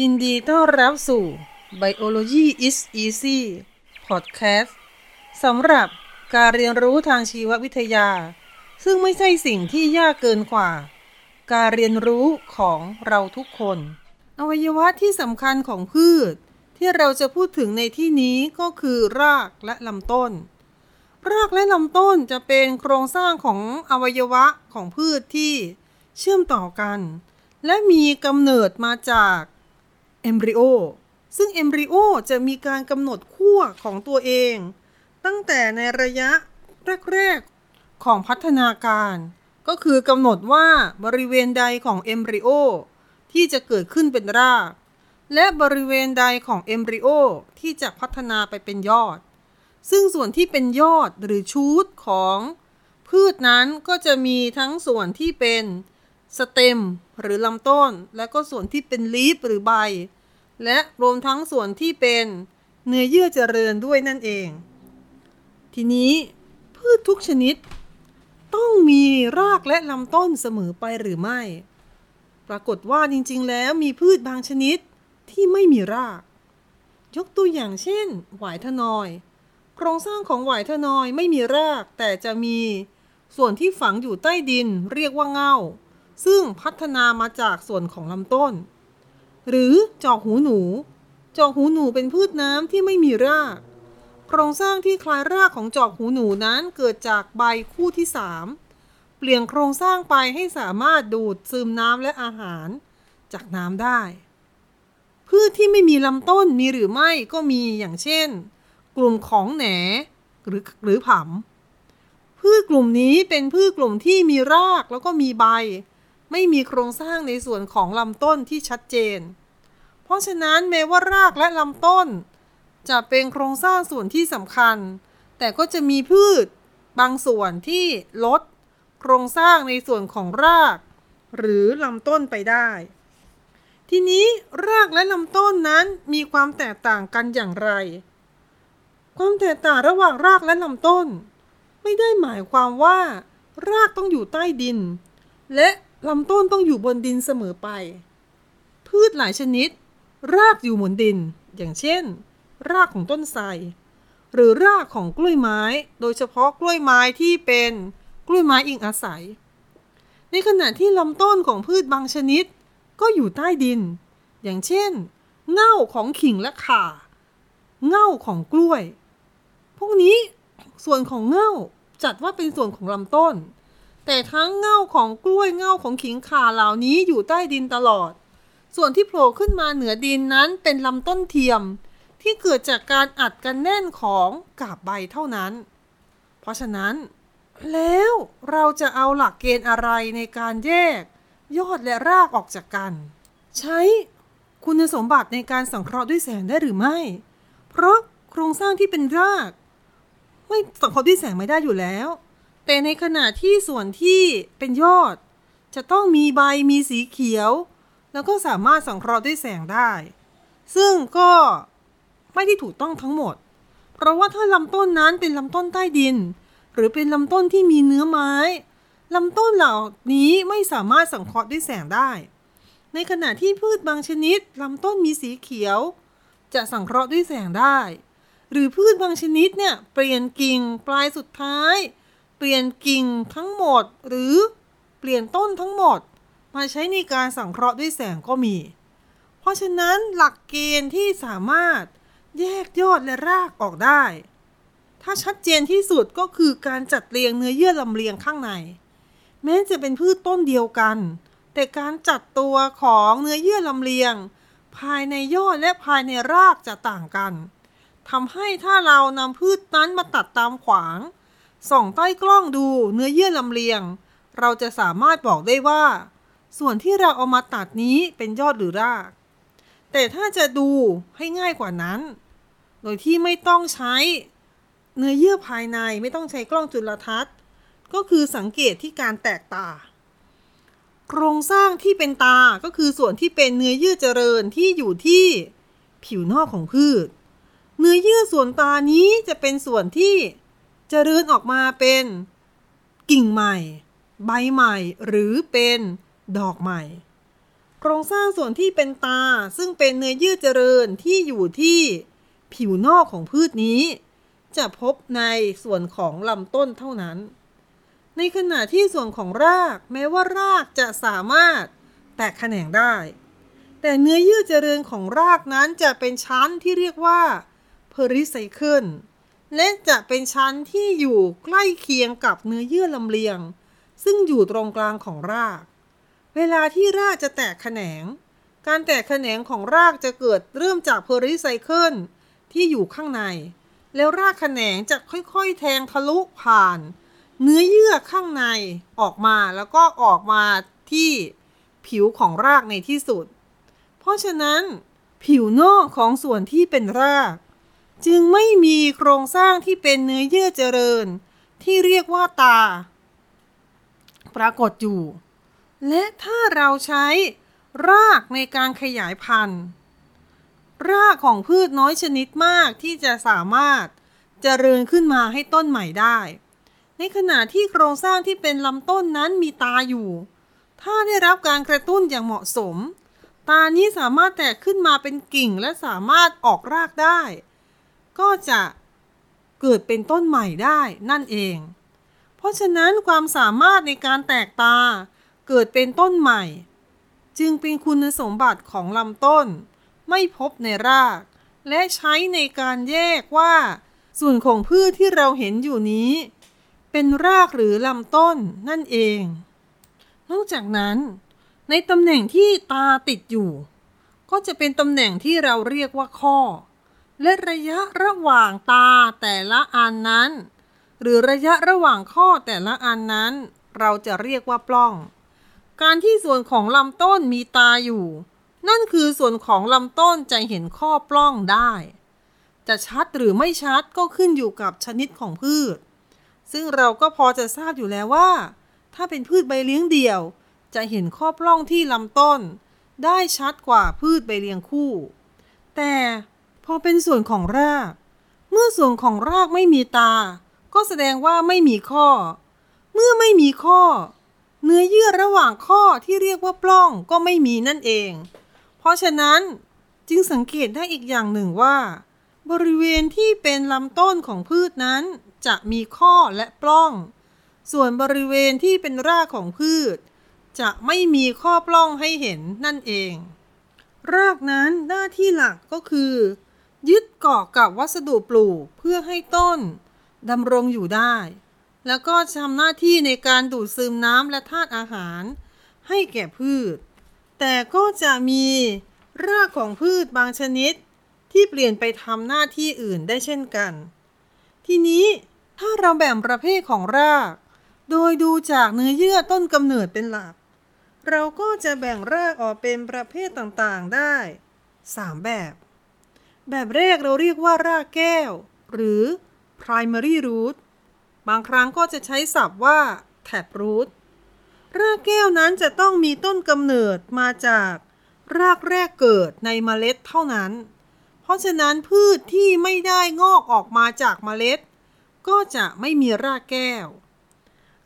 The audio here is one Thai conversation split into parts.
ยินดีต้อนรับสู่ Biology is Easy Podcast สำหรับการเรียนรู้ทางชีววิทยา ซึ่งไม่ใช่สิ่งที่ยากเกินกว่า การเรียนรู้ของเราทุกคน อวัยวะที่สำคัญของพืช ที่เราจะพูดถึงในที่นี้ก็คือรากและลำต้น รากและลำต้นจะเป็นโครงสร้างของอวัยวะของพืชที่เชื่อมต่อกัน และมีกำเนิดมาจาก เอมบริโอซึ่งเอมบริโอจะมีการกำหนดขั้วของตัวเอง ตั้งแต่ในระยะแรกๆของพัฒนาการ ก็คือกำหนดว่าบริเวณใดของเอมบริโอที่จะเกิดขึ้นเป็นราก และบริเวณใดของเอมบริโอที่จะพัฒนาไปเป็นยอด ซึ่งส่วนที่เป็นยอดหรือชูดของพืชนั้นก็จะมีทั้งส่วนที่เป็นสเต็มหรือลำต้น และก็ส่วนที่เป็นลีฟหรือใบ และรวมทั้งส่วนที่เป็นเนื้อเยื่อเจริญด้วยนั่นเอง ทีนี้พืชทุกชนิด ต้องมีรากและลำต้นเสมอไปหรือไม่ ปรากฏว่าจริง ๆ แล้วมีพืชบางชนิดที่ไม่มีราก ยกตัวอย่างเช่น หวายทนอย โครงสร้างของหวายทนอยไม่มีรากแต่จะมีส่วนที่ฝังอยู่ใต้ดินเรียกว่าเง่า ซึ่งพัฒนามาจากส่วนของลำต้น หรือจอกหูหนู จอกหูหนูเป็นพืชน้ำที่ไม่มีราก โครงสร้างที่คล้ายรากของจอกหูหนูนั้นเกิดจากใบคู่ที่3เปลี่ยนโครงสร้างไปให้สามารถดูดซึมน้ำและอาหาร จากน้ำได้ พืชที่ไม่มีลำต้นมีหรือไม่ก็มีอย่างเช่น กลุ่มของแหนหรือหรือผำพืชกลุ่มนี้เป็นพืชกลุ่มที่มีรากแล้วก็มีใบ ไม่มีโครงสร้างในส่วนของลำต้นที่ชัดเจน เพราะฉะนั้นแม้ว่ารากและลำต้น จะเป็นโครงสร้างส่วนที่สำคัญ แต่ก็จะมีพืช บางส่วนที่ลด โครงสร้างในส่วนของราก หรือลำต้นไปได้ ทีนี้รากและลำต้นนั้นมีความแตกต่างกันอย่างไร ความแตกต่างระหว่างรากและลำต้น ไม่ได้หมายความว่า รากต้องอยู่ใต้ดิน และ ลำต้นต้องอยู่บนดินเสมอไป พืชหลายชนิด รากอยู่บนดิน อย่างเช่น รากของต้นไทรหรือรากของกล้วยไม้ โดยเฉพาะกล้วยไม้ที่เป็นกล้วยไม้อิงอาศัย ในขณะที่ลำต้นของพืชบางชนิด ก็อยู่ใต้ดิน อย่างเช่น เง่าของขิงและข่า เง่าของกล้วย พวกนี้ส่วนของเง่าจัดว่าเป็นส่วนของลำต้น แต่ทั้งเง่าของกล้วยเง่าของขิงข่าเหล่านี้อยู่ใต้ดินตลอด ส่วนที่โผล่ขึ้นมาเหนือดินนั้นเป็นลำต้นเทียม ที่เกิดจากการอัดกันแน่นของกาบใบเท่านั้น เพราะฉะนั้น แล้วเราจะเอาหลักเกณฑ์อะไรในการแยก ยอดและรากออกจากกัน ใช้คุณสมบัติในการสังเคราะห์ด้วยแสงได้หรือไม่ เพราะโครงสร้างที่เป็นราก ไม่สังเคราะห์ด้วยแสงไม่ได้อยู่แล้ว แต่ในขณะที่ส่วนที่เป็นยอด จะต้องมีใบมีสีเขียว แล้วก็สามารถสังเคราะห์ด้วยแสงได้ ซึ่งก็ไม่ได้ถูกต้องทั้งหมด เพราะว่าถ้าลำต้นนั้นเป็นลำต้นใต้ดิน หรือเป็นลำต้นที่มีเนื้อไม้ลำต้นเหล่านี้ไม่สามารถสังเคราะห์ด้วยแสงได้ ในขณะที่พืชบางชนิดลำต้นมีสีเขียว จะสังเคราะห์ด้วยแสงได้ หรือพืชบางชนิดเนี่ยเปลี่ยนกิ่งปลายสุดท้าย เปลี่ยนกิ่งทั้งหมด หรือเปลี่ยนต้นทั้งหมด มาใช้ในการสังเคราะห์ด้วยแสงก็มี เพราะฉะนั้นหลักเกณฑ์ที่สามารถแยกยอดและรากออกได้ ถ้าชัดเจนที่สุดก็คือการจัดเรียงเนื้อเยื่อลำเลียงข้างใน แม้จะเป็นพืชต้นเดียวกัน แต่การจัดตัวของเนื้อเยื่อลำเลียง ภายในยอดและภายในรากจะต่างกันทำให้ถ้าเรานำพืชนั้นมาตัดตามขวาง ส่องใต้กล้องดูเนื้อเยื่อลำเลียง เราจะสามารถบอกได้ว่า ส่วนที่เราเอามาตัดนี้เป็นยอดหรือราก แต่ถ้าจะดูให้ง่ายกว่านั้น โดยที่ไม่ต้องใช้ เนื้อเยื่อภายในไม่ต้องใช้กล้องจุลทรรศน์ ก็คือสังเกตที่การแตกตา โครงสร้างที่เป็นตาก็คือส่วนที่เป็นเนื้อเยื่อเจริญที่อยู่ที่ผิวนอกของพืช เนื้อเยื่อส่วนตานี้จะเป็นส่วนที่ จะรื้นออกมาเป็นกิ่งใหม่ ใบใหม่ หรือเป็นดอกใหม่ โครงสร้างส่วนที่เป็นตาซึ่งเป็นเนื้อเยื่อเจริญที่อยู่ที่ผิวนอกของพืชนี้ จะพบในส่วนของลำต้นเท่านั้น ในขณะที่ส่วนของรากแม้ว่ารากจะสามารถแตกแขนงได้ แต่เนื้อเยื่อเจริญของรากนั้นจะเป็นชั้นที่เรียกว่าเพอริไซเคิล และจะเป็นชั้นที่อยู่ใกล้เคียงกับเนื้อเยื่อลำเลียง ซึ่งอยู่ตรงกลางของราก เวลาที่รากจะแตกแขนง การแตกแขนงของรากจะเกิดเริ่มจากเพอริไซเคิลที่อยู่ข้างใน แล้วรากแขนงจะค่อยๆ แทงทะลุผ่าน เนื้อเยื่อข้างในออกมาแล้วก็ออกมาที่ผิวของรากในที่สุด เพราะฉะนั้น ผิวนอกของส่วนที่เป็นราก จึงไม่มีโครงสร้างที่เป็นเนื้อเยื่อเจริญ ที่เรียกว่าตา ปรากฏอยู่ และถ้าเราใช้รากในการขยายพันธุ์ รากของพืชน้อยชนิดมากที่จะสามารถเจริญขึ้นมาให้ต้นใหม่ได้ ในขณะที่โครงสร้างที่เป็นลำต้นนั้นมีตาอยู่ ถ้าได้รับการกระตุ้นอย่างเหมาะสม ตานี้สามารถแตกขึ้นมาเป็นกิ่งและสามารถออกรากได้ ก็จะเกิดเป็นต้นใหม่ได้นั่นเอง เพราะฉะนั้นความสามารถในการแตกตาเกิดเป็นต้นใหม่ จึงเป็นคุณสมบัติของลำต้น ไม่พบในราก และใช้ในการแยกว่า ส่วนของพืชที่เราเห็นอยู่นี้ เป็นรากหรือลำต้นนั่นเอง นอกจากนั้น ในตำแหน่งที่ตาติดอยู่ ก็จะเป็นตำแหน่งที่เราเรียกว่าข้อ และระยะระหว่างตาแต่ละอันนั้น หรือระยะระหว่างข้อแต่ละอันนั้น เราจะเรียกว่าปล้อง การที่ส่วนของลำต้นมีตาอยู่ นั่นคือส่วนของลำต้นจะเห็นข้อปล้องได้ จะชัดหรือไม่ชัดก็ขึ้นอยู่กับชนิดของพืช ซึ่งเราก็พอจะทราบอยู่แล้วว่า ถ้าเป็นพืชใบเลี้ยงเดี่ยว จะเห็นข้อปล้องที่ลำต้น ได้ชัดกว่าพืชใบเลี้ยงคู่ แต่ อเป็นส่วนของราก เมื่อส่วนของรากไม่มีตา ก็แสดงว่าไม่มีข้อ เมื่อไม่มีข้อ เนื้อเยื่อระหว่างข้อที่เรียกว่าปล้องก็ไม่มีนั่นเอง เพราะฉะนั้นจึงสังเกตได้อีกอย่างหนึ่งว่า บริเวณที่เป็นลำต้นของพืชนั้น จะมีข้อและปล้อง ส่วนบริเวณที่เป็นรากของพืช จะไม่มีข้อปล้องให้เห็นนั่นเอง รากนั้นหน้าที่หลักก็คือ ยึดเกาะกับวัสดุปลูกเพื่อให้ต้นดำรงอยู่ได้ แล้วก็ทำหน้าที่ในการดูดซึมน้ำและธาตุอาหาร ให้แก่พืช แต่ก็จะมีรากของพืชบางชนิด ที่เปลี่ยนไปทำหน้าที่อื่นได้เช่นกัน ทีนี้ถ้าเราแบ่งประเภทของราก โดยดูจากเนื้อเยื่อต้นกำเนิดเป็นหลัก เราก็จะแบ่งรากออกเป็นประเภทต่างๆได้ 3 แบบ แบบแรกเราเรียกว่ารากแก้ว หรือ primary root บางครั้งก็จะใช้ศัพท์ว่า tap root รากแก้วนั้นจะต้องมีต้นกำเนิดมาจากรากแรกเกิดในเมล็ดเท่านั้น เพราะฉะนั้นพืชที่ไม่ได้งอกออกมาจากเมล็ด ก็จะไม่มีรากแก้ว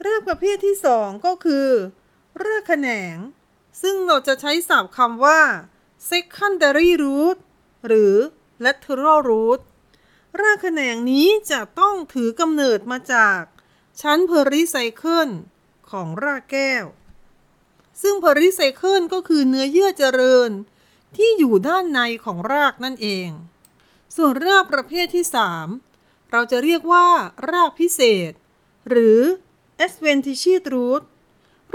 รากประเภทที่สองก็คือ รากแขนง ซึ่งเราจะใช้ศัพท์คำว่า secondary root หรือ lateral root รากแขนงนี้จะต้องถือกำเนิดมาจากชั้นเพอริไซเคิลของรากแก้ว ซึ่งเพอริไซเคิลก็คือเนื้อเยื่อเจริญ ที่อยู่ด้านในของรากนั่นเอง ส่วนรากประเภทที่ 3 เราจะเรียกว่า รากพิเศษ หรือ adventitious root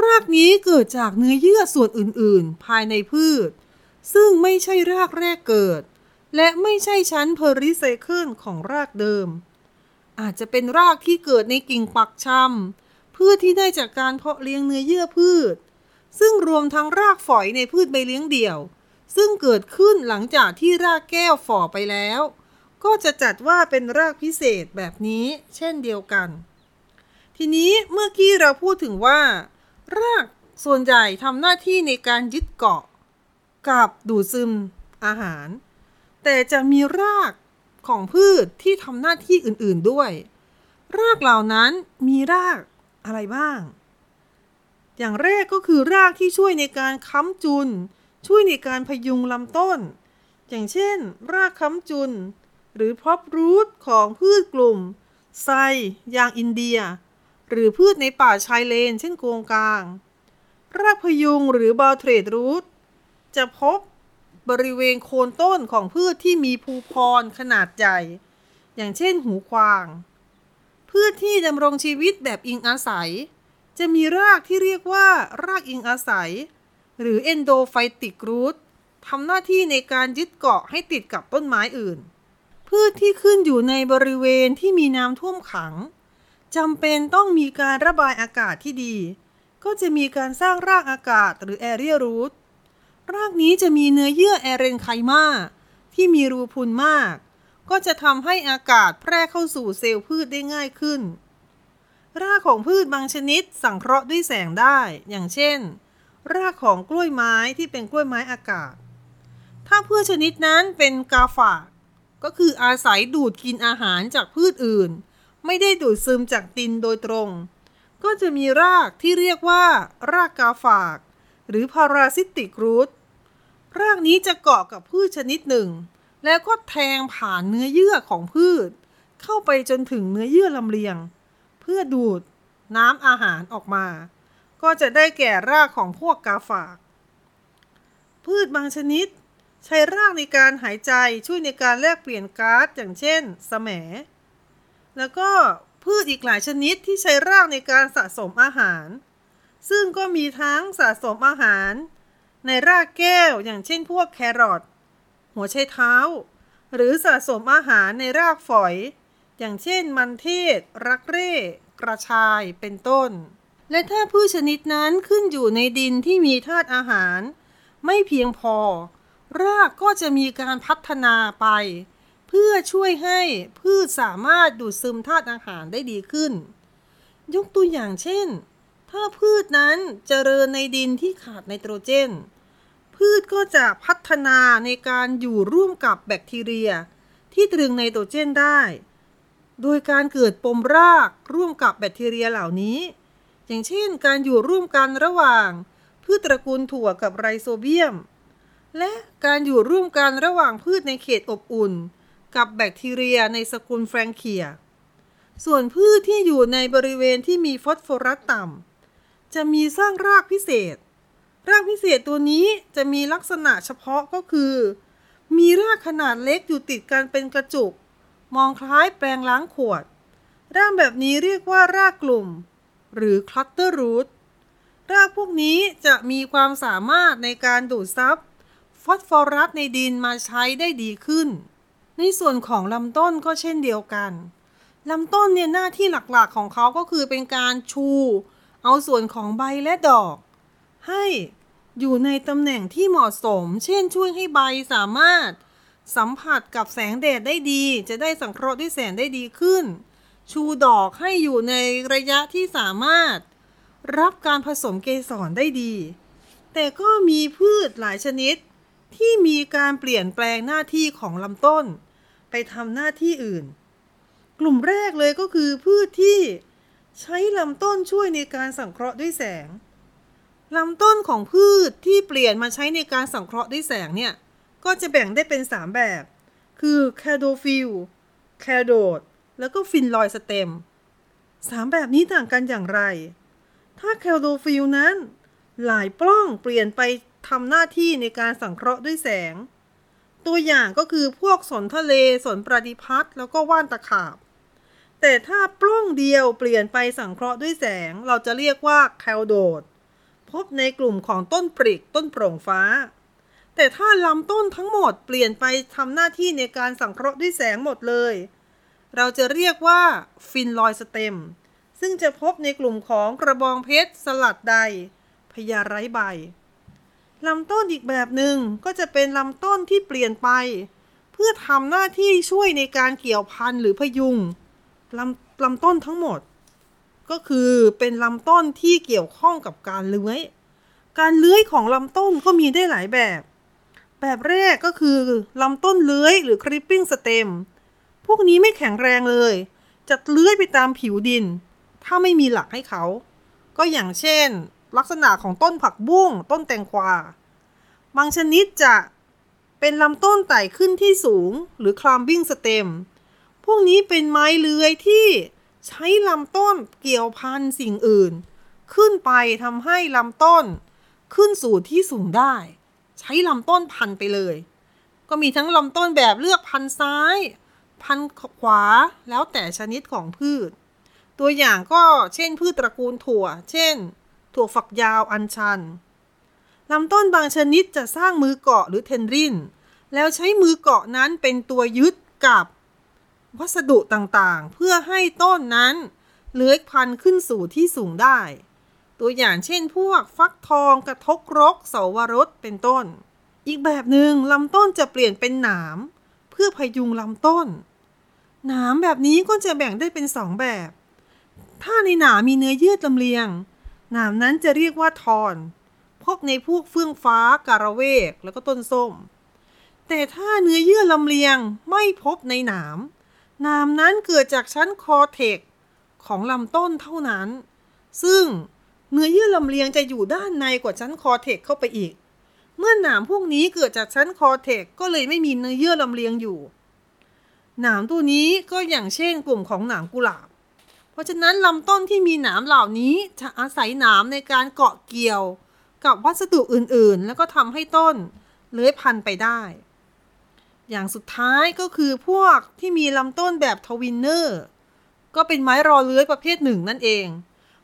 รากนี้เกิดจากเนื้อเยื่อส่วนอื่น ๆ ภายในพืช ซึ่งไม่ใช่รากแรกเกิด และไม่ใช่ชั้นเพอริไซเคิลของรากเดิม อาจจะเป็นรากที่เกิดในกิ่งปักชำพืชที่ได้จากการเพาะเลี้ยงเนื้อเยื่อพืช ซึ่งรวมทั้งรากฝอยในพืชใบเลี้ยงเดี่ยว ซึ่งเกิดขึ้นหลังจากที่รากแก้วฝ่อไปแล้ว ก็จะจัดว่าเป็นรากพิเศษแบบนี้เช่นเดียวกัน ทีนี้เมื่อกี้เราพูดถึงว่า รากส่วนใหญ่ทำหน้าที่ในการยึดเกาะ กับดูดซึมอาหาร แต่จะมีรากของพืชที่ทำหน้าที่อื่นๆด้วย รากเหล่านั้นมีรากอะไรบ้าง อย่างแรกก็คือรากที่ช่วยในการค้ำจุน ช่วยในการพยุงลำต้น อย่างเช่น รากค้ำจุน หรือพอปรูทของพืชกลุ่มไซยางอินเดีย หรือพืชในป่าชายเลน เช่นโกงกลาง รากพยุงหรือบาเทรดรูทจะพบ บริเวณโคนต้นของพืชที่มีภูพรขนาดใหญ่ อย่างเช่นหูควาง พืชที่ดำรงชีวิตแบบอิงอาศัย จะมีรากที่เรียกว่ารากอิงอาศัย หรือ endophytic root ทำหน้าที่ในการยึดเกาะให้ติดกับต้นไม้อื่น พืชที่ขึ้นอยู่ในบริเวณที่มีน้ำท่วมขังจำเป็นต้องมีการระบายอากาศที่ดี ก็จะมีการสร้างรากอากาศหรือ area root รากนี้จะมีเนื้อเยื่อแอเรนไคมาที่มีรูพุนมาก ก็จะทำให้อากาศแพร่เข้าสู่เซลล์พืชได้ง่ายขึ้น รากของพืชบางชนิดสังเคราะห์ด้วยแสงได้ อย่างเช่น รากของกล้วยไม้ที่เป็นกล้วยไม้อากาศ ถ้าพืชชนิดนั้นเป็นกาฝากก็คืออาศัยดูดกินอาหารจากพืชอื่น ไม่ได้ดูดซึมจากดินโดยตรง ก็จะมีรากที่เรียกว่า รากกาฝาก หรือ parasitic root ราก นี้จะเกาะกับพืชชนิดหนึ่ง แล้วก็แทงผ่านเนื้อเยื่อของพืช เข้าไปจนถึงเนื้อเยื่อลำเลียง เพื่อดูดน้ำอาหารออกมา ก็จะได้แก่รากของพวกกาฝาก พืชบางชนิด ใช้รากในการหายใจช่วยในการแลกเปลี่ยนก๊าซอย่างเช่นสมแล้วก็พืชอีกหลายชนิดที่ใช้รากในการสะสมอาหาร ซึ่งก็มีทั้งสะสมอาหาร ในรากแก้วอย่างเช่นพวกแครอทหัวไชเท้า หรือสะสมอาหารในรากฝอย อย่างเช่นมันเทศ รักเร่ กระชายเป็นต้น และถ้าพืชชนิดนั้นขึ้นอยู่ในดินที่มีธาตุอาหาร ไม่เพียงพอ รากก็จะมีการพัฒนาไป เพื่อช่วยให้พืชสามารถดูดซึมธาตุอาหารได้ดีขึ้น ยกตัวอย่างเช่น ถ้าพืชนั้นเจริญในดินที่ขาดไนโตรเจน พืชก็จะพัฒนาในการอยู่ร่วมกับแบคทีเรีย ที่ตรึงไนโตรเจนได้ โดยการเกิดปมรากร่วมกับแบคทีเรียเหล่านี้ อย่างเช่น การอยู่ร่วมกันระหว่าง พืชตระกูลถั่วกับไรโซเบียม และการอยู่ร่วมกันระหว่างพืชในเขตอบอุ่น กับแบคทีเรียในสกุลแฟรงเคีย ส่วนพืชที่อยู่ในบริเวณที่มีฟอสฟอรัสต่ำ จะมีสร้างรากพิเศษ รากพิเศษตัวนี้จะมีลักษณะเฉพาะก็คือ มีรากขนาดเล็กอยู่ติดกันเป็นกระจุก มองคล้ายแปลงล้างขวด รากแบบนี้เรียกว่ารากกลุ่ม หรือ cluster root รากพวกนี้จะมีความสามารถในการดูดซับฟอสฟอรัสในดินมาใช้ได้ดีขึ้น ในส่วนของลำต้นก็เช่นเดียวกันลำต้นเนี่ยหน้าที่หลักๆของเขาก็คือเป็นการชู เอาส่วนของใบและดอก ให้อยู่ในตำแหน่งที่เหมาะสม เช่นช่วยให้ใบสามารถ สัมผัสกับแสงแดดได้ดี จะได้สังเคราะห์ด้วยแสงได้ดีขึ้น ชูดอกให้อยู่ในระยะที่สามารถ รับการผสมเกสรได้ดี แต่ก็มีพืชหลายชนิด ที่มีการเปลี่ยนแปลงหน้าที่ของลำต้น ไปทำหน้าที่อื่น กลุ่มแรกเลยก็คือพืชที่ ใช้ลำต้นช่วยในการสังเคราะห์ด้วยแสงลำต้นของพืชที่เปลี่ยนมาใช้ในการสังเคราะห์ด้วยแสงเนี่ย ก็จะแบ่งได้เป็น 3 แบบ คือ cladophyll cladode แล้วก็ phylloid stem สามแบบนี้ต่างกันอย่างไร ถ้า cladophyll นั้น หลายปล้องเปลี่ยนไปทำหน้าที่ในการสังเคราะห์ด้วยแสง ตัวอย่างก็คือพวกสนทะเลสนประดิพัทธ์แล้วก็ว่านตะขาบ แต่ถ้าปล้องเดียวเปลี่ยนไปสังเคราะห์ด้วยแสง เราจะเรียกว่า cladode พบในกลุ่มของต้นปริกต้นโปร่งฟ้า แต่ถ้าลำต้นทั้งหมดเปลี่ยนไปทำหน้าที่ในการสังเคราะห์ด้วยแสงหมดเลย เราจะเรียกว่า phylloid stem ซึ่งจะพบในกลุ่มของกระบองเพชรสลัดได พยาไร้ใบลำต้นอีกแบบหนึ่งก็จะเป็นลำต้นที่เปลี่ยนไป เพื่อทำหน้าที่ช่วยในการเกี่ยวพันหรือพยุง ลำลำต้นทั้งหมด ก็คือเป็นลำต้นที่เกี่ยวข้องกับการเลื้อย การเลื้อยของลำต้นก็มีได้หลายแบบ แบบแรกก็คือลำต้นเลื้อยหรือคริปปิ้งสเต็มพวกนี้ไม่แข็งแรงเลย จะเลื้อยไปตามผิวดิน ถ้าไม่มีหลักให้เขา ก็อย่างเช่น ลักษณะของต้นผักบุ้งต้นแตงกวา บางชนิดจะเป็นลำต้นไต่ขึ้นที่สูงหรือ climbing stem วกนี้เป็นไม้เลื้อยที่ใช้ลำต้นเกี่ยวพันสิ่งอื่น ขึ้นไปทำให้ลำต้น ขึ้นสู่ที่สูงได้ ใช้ลำต้นพันไปเลย ก็มีทั้งลำต้นแบบเลือกพันซ้าย พันขวาแล้วแต่ชนิดของพืช ตัวอย่างก็เช่นพืชตระกูลถั่ว เช่น ถั่วฝักยาวอัญชันลำต้นบางชนิดจะสร้างมือเกาะหรือเทนรินแล้วใช้มือเกาะนั้นเป็นตัวยึดกับ วัสดุต่างๆ เพื่อให้ต้นนั้นเลื้อยพันขึ้นสู่ที่สูงได้ ตัวอย่างเช่นพวกฟักทองกระทกรกเสาวรสเป็นต้น อีกแบบหนึ่งลำต้นจะเปลี่ยนเป็นหนาม เพื่อพยุงลำต้น หนามแบบนี้ก็จะแบ่งได้เป็นสองแบบ ถ้าในหนามมีเนื้อเยื่อลำเลียง หนามนั้นจะเรียกว่าทอน พบในพวกเฟื่องฟ้าการะเวกแล้วก็ต้นส้ม แต่ถ้าเนื้อเยื่อลำเลียงไม่พบในหนาม หนามนั้นเกิดจากชั้นคอเทกของลำต้นเท่านั้น ซึ่งเนื้อเยื่อลำเลียงจะอยู่ด้านในกว่าชั้น cortex เข้าไปอีก เมื่อหนามพวกนี้เกิดจากชั้น cortex ก็เลยไม่มีเนื้อเยื่อลำเลียงอยู่ หนามตัวนี้ก็อย่างเช่นกลุ่มของหนามกุหลาบ เพราะฉะนั้นลำต้นที่มีหนามเหล่านี้จะอาศัยหนามในการเกาะเกี่ยว กับวัสดุอื่นๆ แล้วก็ทำให้ต้นเลื้อยพันไปได้ อย่างสุดท้ายก็คือพวกที่มีลำต้นแบบ twiner ก็เป็นไม้รอเลื้อยประเภทหนึ่งนั่นเอง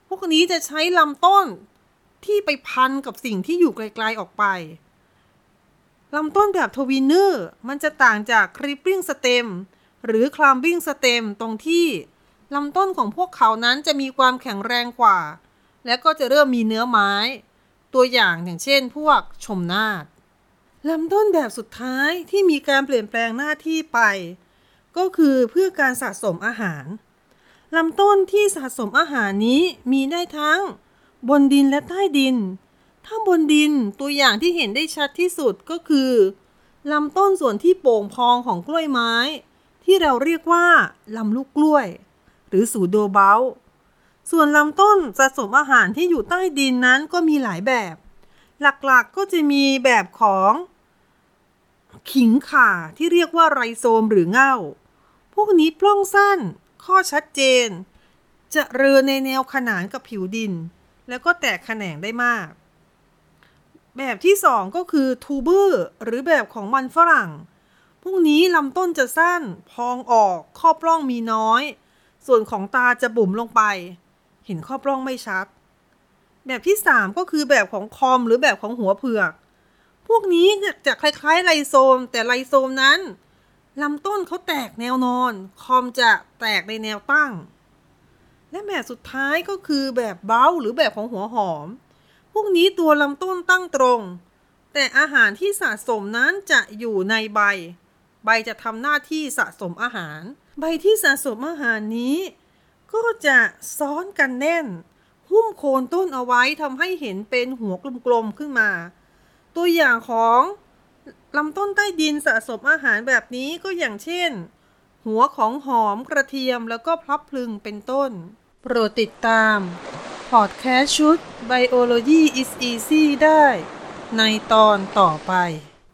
พวกนี้จะใช้ลำต้นที่ไปพันกับสิ่งที่อยู่ไกลๆออกไปลำต้นแบบ twiner มันจะต่างจาก creeping stem หรือ climbing stem ตรงที่ลำต้นของพวกเขานั้นจะมีความแข็งแรงกว่า และก็จะเริ่มมีเนื้อไม้ ตัวอย่างอย่างเช่นพวกชมนาฏ ลำต้นแบบสุดท้ายที่มีการเปลี่ยนแปลงหน้าที่ไป ก็คือเพื่อการสะสมอาหารลำต้นที่สะสมอาหารนี้มีได้ทั้ง บนดินและใต้ดิน ถ้าบนดินตัวอย่างที่เห็นได้ชัดที่สุดก็คือลำต้นส่วนที่โป่งพองของกล้วยไม้ ที่เราเรียกว่าลำลูกกล้วย หรือสูโดเบลส่วนลำต้นสะสมอาหารที่อยู่ใต้ดินนั้นก็มีหลายแบบ หลักๆกก็จะมีแบบของ ขิงข่าที่เรียกว่าไรโซมหรือเง่า พวกนี้ปล้องสั้น ข้อชัดเจน จะเรือในแนวขนานกับผิวดิน แล้วก็แตกแขนงได้มาก แบบที่สองก็คือทูเบอร์หรือแบบของมันฝรั่ง พวกนี้ลำต้นจะสั้น พองออก ข้อปล้องมีน้อย ส่วนของตาจะบุ๋มลงไป เห็นข้อปล้องไม่ชัด แบบที่3ก็คือแบบของคอมหรือแบบของหัวเผือก พวกนี้จะคล้ายๆไลโซม แต่ไลโซมนั้นลำต้นเขาแตกแนวนอน คอมจะแตกในแนวตั้ง และแบบสุดท้ายก็คือแบบเบ้าหรือแบบของหัวหอม พวกนี้ตัวลำต้นตั้งตรง แต่อาหารที่สะสมนั้นจะอยู่ในใบ ใบจะทำหน้าที่สะสมอาหาร ใบที่สะสมอาหารนี้ ก็จะซ้อนกันแน่น หุ้มโคนต้นเอาไว้ทำให้เห็นเป็นหัวกลมๆขึ้นมา ตัวอย่างของลำต้นใต้ดินสะสมอาหารแบบนี้ก็อย่างเช่น หัวของหอมกระเทียมแล้วก็พลับพลึงเป็นต้น โปรดติดตาม พอดแคสต์ชุด Biology is Easy ได้ ในตอนต่อไป